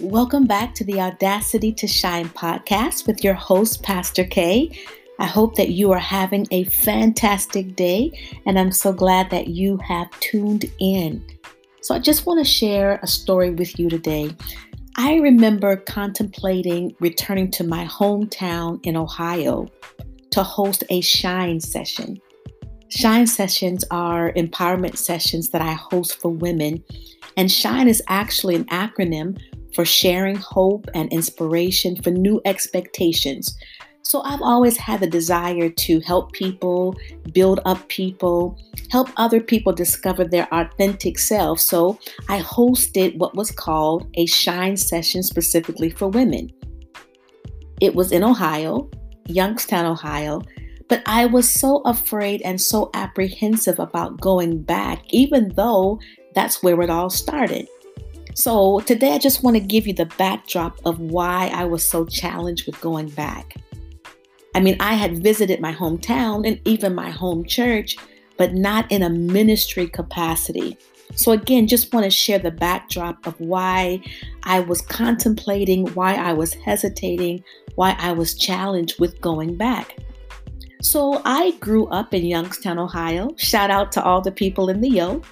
Welcome back to the Audacity to Shine podcast with your host, Pastor K. I hope that you are having a fantastic day, and I'm so glad that you have tuned in. So, I just want to share a story with you today. I remember contemplating returning to my hometown in Ohio to host a Shine session. Shine sessions are empowerment sessions that I host for women, and Shine is actually an acronym for sharing hope and inspiration for new expectations. So I've always had the desire to help people, build up people, help other people discover their authentic self. So I hosted what was called a shine session specifically for women. It was in Ohio, Youngstown, Ohio, but I was so afraid and so apprehensive about going back, even though that's where it all started. So, today I just want to give you the backdrop of why I was so challenged with going back. I mean, I had visited my hometown and even my home church, but not in a ministry capacity. So, again, just want to share the backdrop of why I was contemplating, why I was hesitating, why I was challenged with going back. So, I grew up in Youngstown, Ohio. Shout out to all the people in the Yo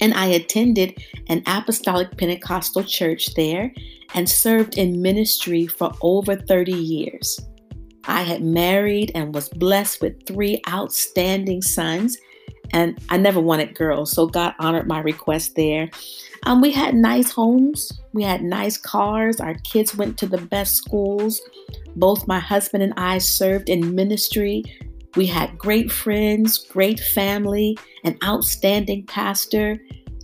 and I attended an apostolic Pentecostal church there and served in ministry for over 30 years. I had married and was blessed with three outstanding sons, and I never wanted girls, so God honored my request there. Um, we had nice homes, we had nice cars, our kids went to the best schools. Both my husband and I served in ministry we had great friends, great family, an outstanding pastor.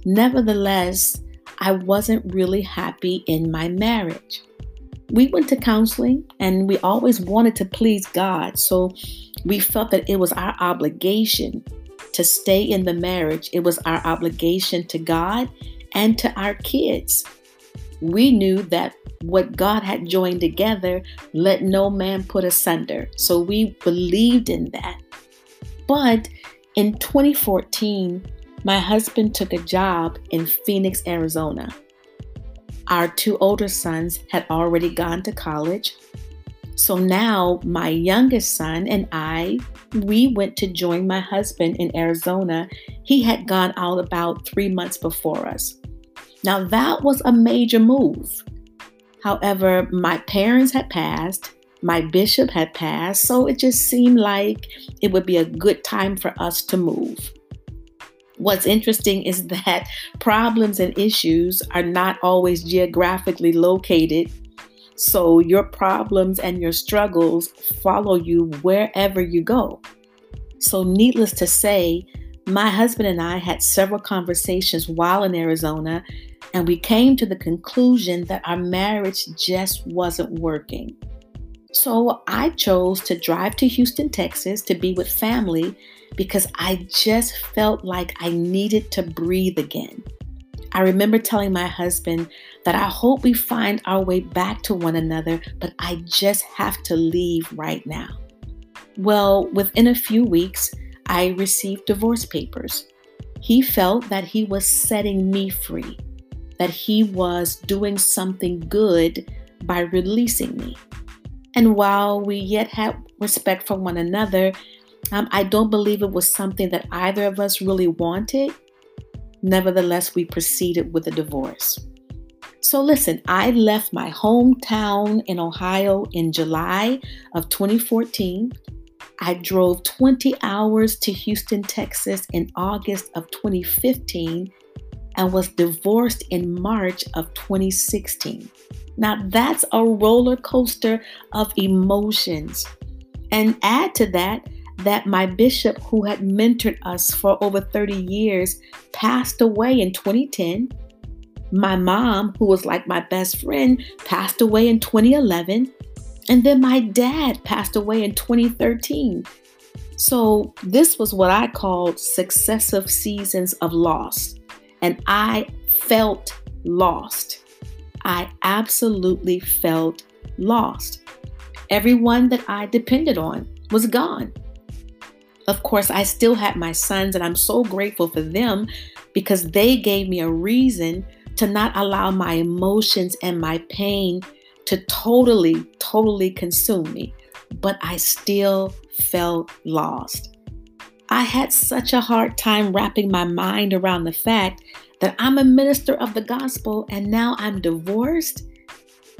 Nevertheless, I wasn't really happy in my marriage. We went to counseling and we always wanted to please God. So we felt that it was our obligation to stay in the marriage, it was our obligation to God and to our kids. We knew that what God had joined together, let no man put asunder. So we believed in that. But in 2014, my husband took a job in Phoenix, Arizona. Our two older sons had already gone to college. So now my youngest son and I, we went to join my husband in Arizona. He had gone out about three months before us. Now that was a major move. However, my parents had passed, my bishop had passed, so it just seemed like it would be a good time for us to move. What's interesting is that problems and issues are not always geographically located. So your problems and your struggles follow you wherever you go. So, needless to say, my husband and I had several conversations while in Arizona and we came to the conclusion that our marriage just wasn't working. So I chose to drive to Houston, Texas to be with family because I just felt like I needed to breathe again. I remember telling my husband that I hope we find our way back to one another, but I just have to leave right now. Well, within a few weeks, I received divorce papers. He felt that he was setting me free that he was doing something good by releasing me. And while we yet had respect for one another, um, I don't believe it was something that either of us really wanted. Nevertheless, we proceeded with a divorce. So, listen, I left my hometown in Ohio in July of 2014. I drove 20 hours to Houston, Texas in August of 2015 and was divorced in March of 2016. Now, that's a roller coaster of emotions. And add to that, that my bishop, who had mentored us for over 30 years, passed away in 2010. My mom, who was like my best friend, passed away in 2011. And then my dad passed away in 2013. So, this was what I called successive seasons of loss and I felt lost. I absolutely felt lost. Everyone that I depended on was gone. Of course, I still had my sons, and I'm so grateful for them because they gave me a reason to not allow my emotions and my pain to totally, totally consume me. But I still felt lost. I had such a hard time wrapping my mind around the fact that I'm a minister of the gospel and now I'm divorced.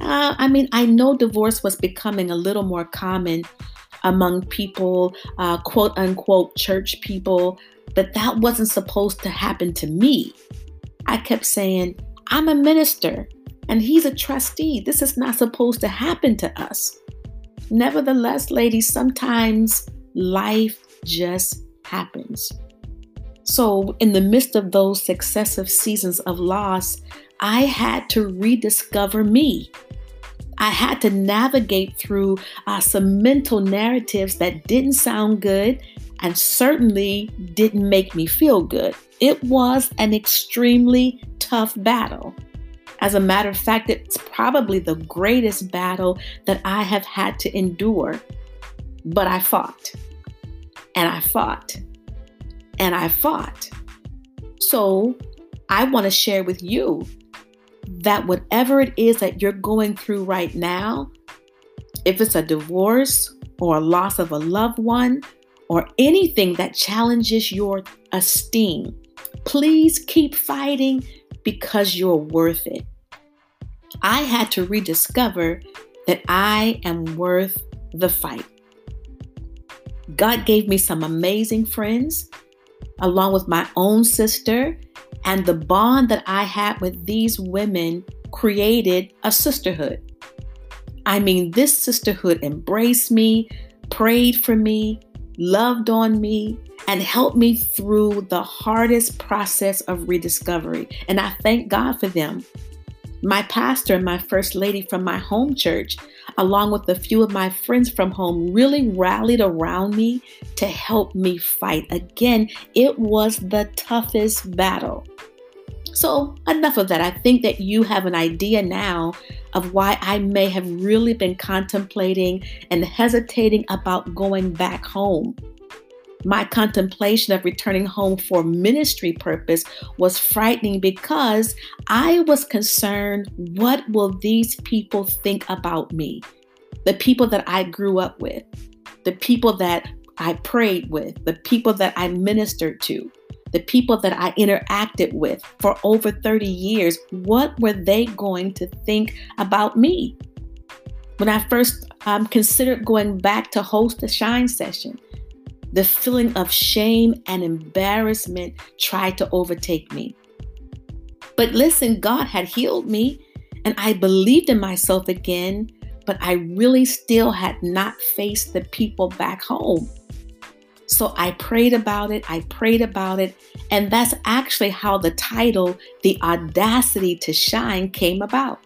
Uh, I mean, I know divorce was becoming a little more common among people, uh, quote unquote, church people, but that wasn't supposed to happen to me. I kept saying, I'm a minister and he's a trustee. This is not supposed to happen to us. Nevertheless, ladies, sometimes life just happens. So, in the midst of those successive seasons of loss, I had to rediscover me. I had to navigate through uh, some mental narratives that didn't sound good and certainly didn't make me feel good. It was an extremely tough battle. As a matter of fact, it's probably the greatest battle that I have had to endure. But I fought, and I fought, and I fought. So I want to share with you that whatever it is that you're going through right now, if it's a divorce or a loss of a loved one or anything that challenges your esteem, please keep fighting because you're worth it. I had to rediscover that I am worth the fight. God gave me some amazing friends along with my own sister, and the bond that I had with these women created a sisterhood. I mean, this sisterhood embraced me, prayed for me, loved on me, and helped me through the hardest process of rediscovery. And I thank God for them. My pastor and my first lady from my home church, along with a few of my friends from home, really rallied around me to help me fight. Again, it was the toughest battle. So, enough of that. I think that you have an idea now of why I may have really been contemplating and hesitating about going back home. My contemplation of returning home for ministry purpose was frightening because I was concerned what will these people think about me? The people that I grew up with, the people that I prayed with, the people that I ministered to, the people that I interacted with for over 30 years, what were they going to think about me? When I first um, considered going back to host a shine session, the feeling of shame and embarrassment tried to overtake me. But listen, God had healed me and I believed in myself again, but I really still had not faced the people back home. So I prayed about it, I prayed about it, and that's actually how the title, The Audacity to Shine, came about.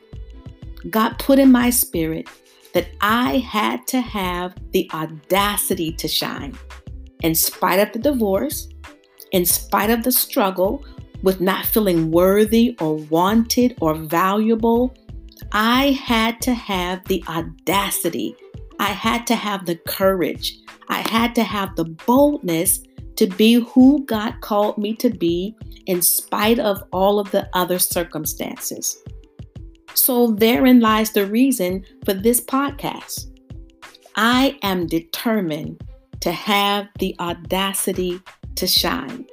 God put in my spirit that I had to have the audacity to shine in spite of the divorce, in spite of the struggle with not feeling worthy or wanted or valuable, I had to have the audacity. I had to have the courage. I had to have the boldness to be who God called me to be in spite of all of the other circumstances. So, therein lies the reason for this podcast. I am determined to have the audacity to shine.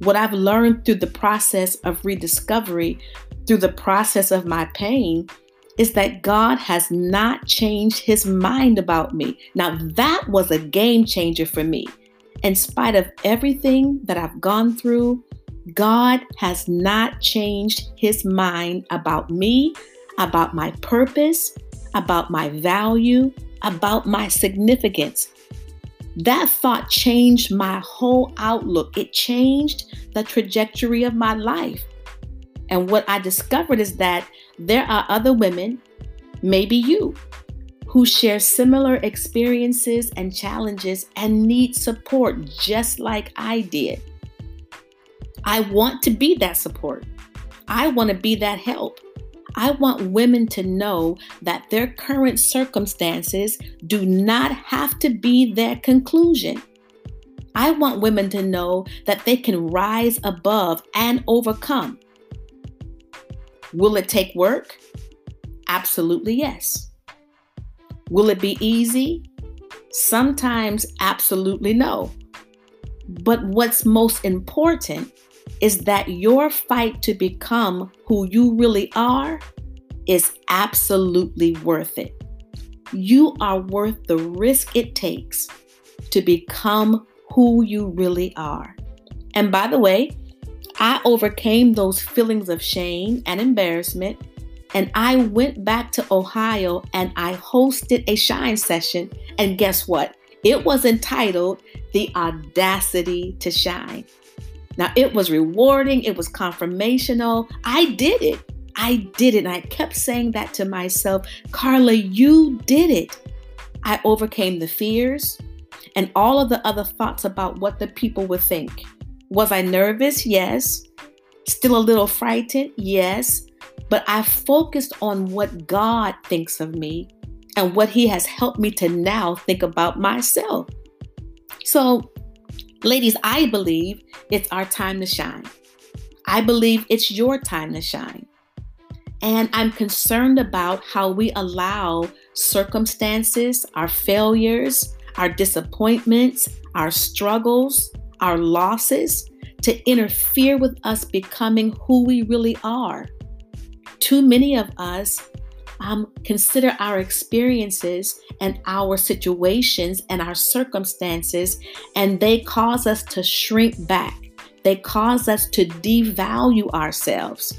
What I've learned through the process of rediscovery, through the process of my pain, is that God has not changed his mind about me. Now, that was a game changer for me. In spite of everything that I've gone through, God has not changed his mind about me, about my purpose, about my value, about my significance. That thought changed my whole outlook. It changed the trajectory of my life. And what I discovered is that there are other women, maybe you, who share similar experiences and challenges and need support just like I did. I want to be that support. I want to be that help. I want women to know that their current circumstances do not have to be their conclusion. I want women to know that they can rise above and overcome. Will it take work? Absolutely yes. Will it be easy? Sometimes, absolutely no. But what's most important is that your fight to become who you really are is absolutely worth it. You are worth the risk it takes to become who you really are. And by the way, I overcame those feelings of shame and embarrassment, and I went back to Ohio and I hosted a shine session. And guess what? It was entitled The Audacity to Shine. Now, it was rewarding, it was confirmational. I did it. I did it. And I kept saying that to myself Karla, you did it. I overcame the fears and all of the other thoughts about what the people would think. Was I nervous? Yes. Still a little frightened? Yes. But I focused on what God thinks of me and what He has helped me to now think about myself. So, ladies, I believe it's our time to shine. I believe it's your time to shine. And I'm concerned about how we allow circumstances, our failures, our disappointments, our struggles, our losses to interfere with us becoming who we really are. Too many of us um, consider our experiences and our situations and our circumstances, and they cause us to shrink back. They cause us to devalue ourselves.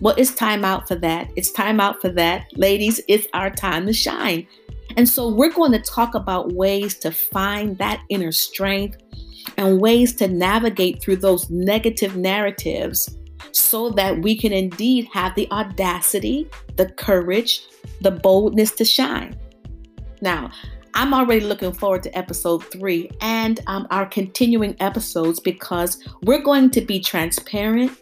Well, it's time out for that. It's time out for that. Ladies, it's our time to shine. And so we're going to talk about ways to find that inner strength and ways to navigate through those negative narratives so that we can indeed have the audacity, the courage, the boldness to shine. Now, I'm already looking forward to episode three and um, our continuing episodes because we're going to be transparent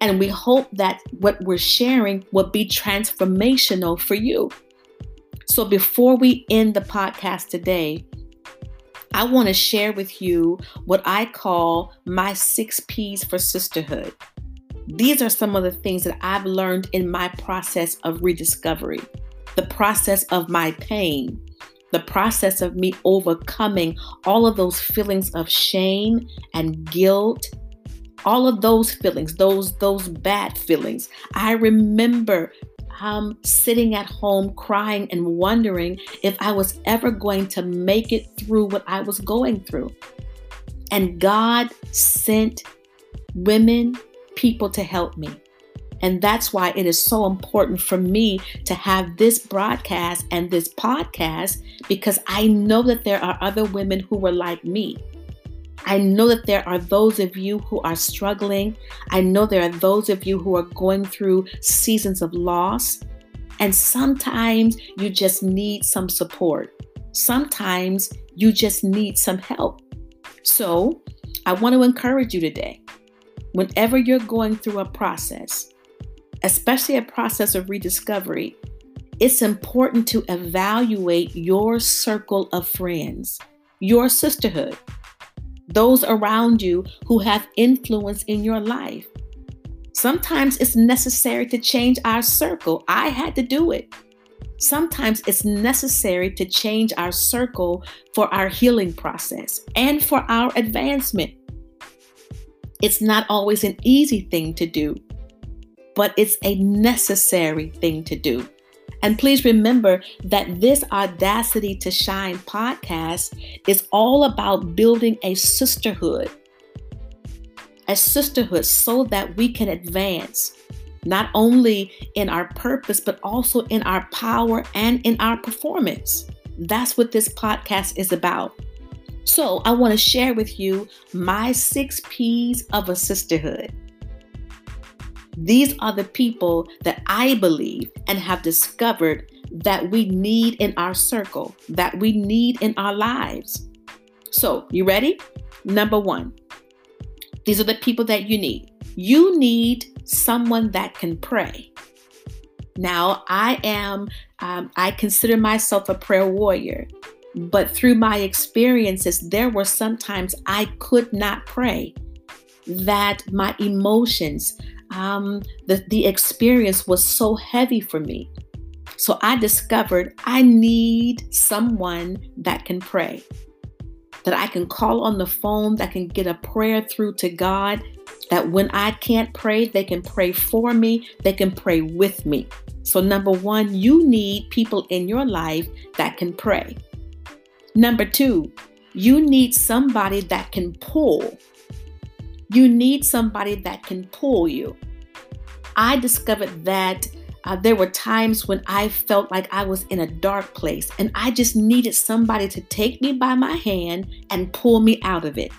and we hope that what we're sharing will be transformational for you. So before we end the podcast today, I want to share with you what I call my six P's for sisterhood. These are some of the things that I've learned in my process of rediscovery, the process of my pain, the process of me overcoming all of those feelings of shame and guilt all of those feelings, those those bad feelings. I remember um, sitting at home crying and wondering if I was ever going to make it through what I was going through. And God sent women, people to help me. And that's why it is so important for me to have this broadcast and this podcast because I know that there are other women who were like me. I know that there are those of you who are struggling. I know there are those of you who are going through seasons of loss. And sometimes you just need some support. Sometimes you just need some help. So I want to encourage you today whenever you're going through a process, especially a process of rediscovery, it's important to evaluate your circle of friends, your sisterhood those around you who have influence in your life. Sometimes it's necessary to change our circle. I had to do it. Sometimes it's necessary to change our circle for our healing process and for our advancement. It's not always an easy thing to do, but it's a necessary thing to do. And please remember that this Audacity to Shine podcast is all about building a sisterhood, a sisterhood so that we can advance not only in our purpose, but also in our power and in our performance. That's what this podcast is about. So, I want to share with you my six P's of a sisterhood. These are the people that I believe and have discovered that we need in our circle, that we need in our lives. So, you ready? Number one, these are the people that you need. You need someone that can pray. Now, I am, um, I consider myself a prayer warrior, but through my experiences, there were sometimes I could not pray, that my emotions, um, the, the experience was so heavy for me. So I discovered I need someone that can pray, that I can call on the phone, that can get a prayer through to God, that when I can't pray, they can pray for me, they can pray with me. So, number one, you need people in your life that can pray. Number two, you need somebody that can pull. You need somebody that can pull you. I discovered that uh, there were times when I felt like I was in a dark place and I just needed somebody to take me by my hand and pull me out of it.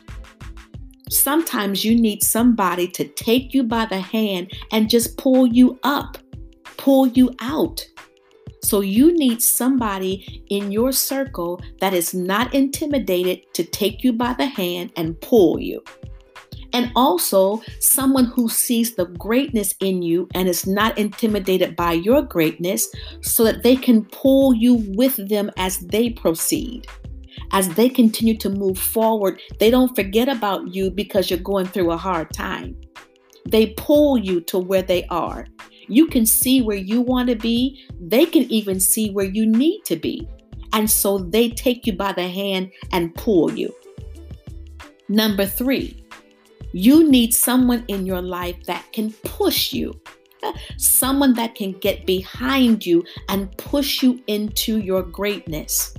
Sometimes you need somebody to take you by the hand and just pull you up, pull you out. So you need somebody in your circle that is not intimidated to take you by the hand and pull you. And also someone who sees the greatness in you and is not intimidated by your greatness so that they can pull you with them as they proceed. As they continue to move forward, they don't forget about you because you're going through a hard time. They pull you to where they are. You can see where you want to be, they can even see where you need to be. And so they take you by the hand and pull you. Number three, you need someone in your life that can push you, someone that can get behind you and push you into your greatness.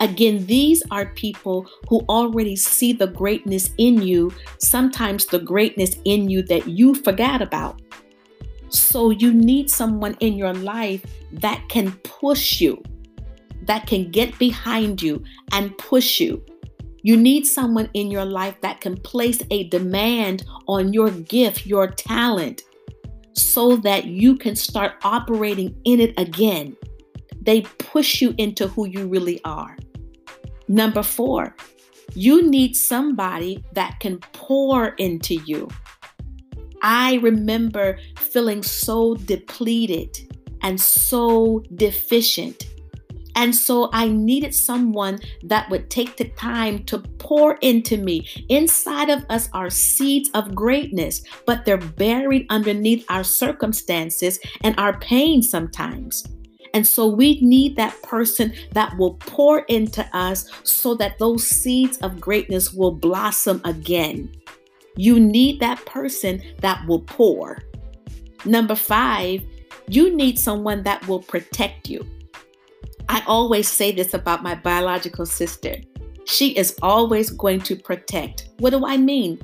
Again, these are people who already see the greatness in you, sometimes the greatness in you that you forgot about. So you need someone in your life that can push you, that can get behind you and push you. You need someone in your life that can place a demand on your gift, your talent, so that you can start operating in it again. They push you into who you really are. Number four, you need somebody that can pour into you. I remember feeling so depleted and so deficient. And so I needed someone that would take the time to pour into me. Inside of us are seeds of greatness, but they're buried underneath our circumstances and our pain sometimes. And so we need that person that will pour into us so that those seeds of greatness will blossom again. You need that person that will pour. Number five, you need someone that will protect you. I always say this about my biological sister. She is always going to protect. What do I mean?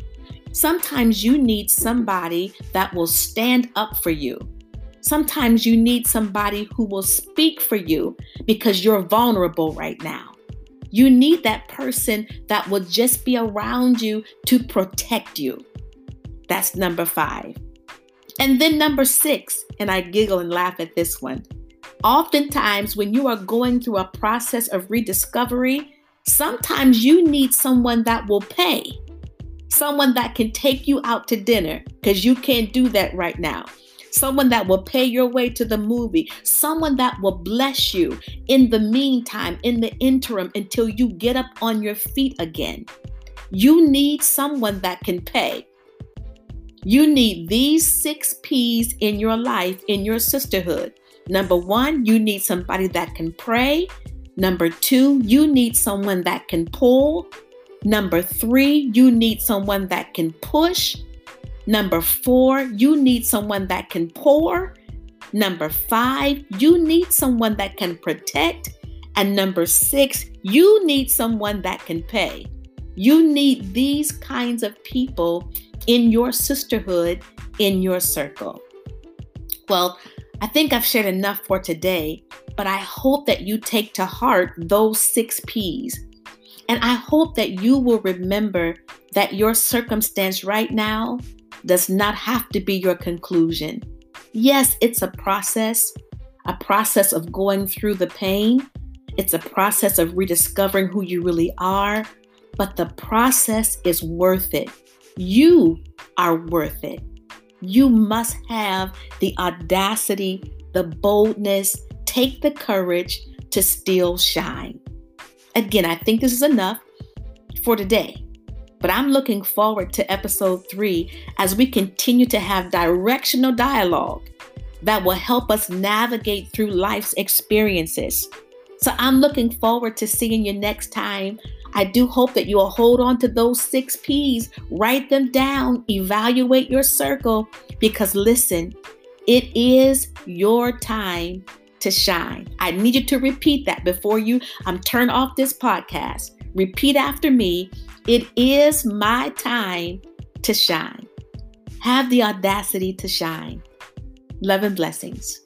Sometimes you need somebody that will stand up for you. Sometimes you need somebody who will speak for you because you're vulnerable right now. You need that person that will just be around you to protect you. That's number five. And then number six, and I giggle and laugh at this one. Oftentimes, when you are going through a process of rediscovery, sometimes you need someone that will pay, someone that can take you out to dinner, because you can't do that right now someone that will pay your way to the movie, someone that will bless you in the meantime, in the interim, until you get up on your feet again. You need someone that can pay. You need these six P's in your life, in your sisterhood. Number one, you need somebody that can pray. Number two, you need someone that can pull. Number three, you need someone that can push. Number four, you need someone that can pour. Number five, you need someone that can protect. And number six, you need someone that can pay. You need these kinds of people in your sisterhood, in your circle. Well, I think I've shared enough for today, but I hope that you take to heart those six P's. And I hope that you will remember that your circumstance right now does not have to be your conclusion. Yes, it's a process, a process of going through the pain. It's a process of rediscovering who you really are, but the process is worth it. You are worth it. You must have the audacity, the boldness, take the courage to still shine. Again, I think this is enough for today. But I'm looking forward to episode three as we continue to have directional dialogue that will help us navigate through life's experiences. So I'm looking forward to seeing you next time. I do hope that you'll hold on to those six P's, write them down, evaluate your circle, because listen, it is your time to shine. I need you to repeat that before you um, turn off this podcast. Repeat after me. It is my time to shine. Have the audacity to shine. Love and blessings.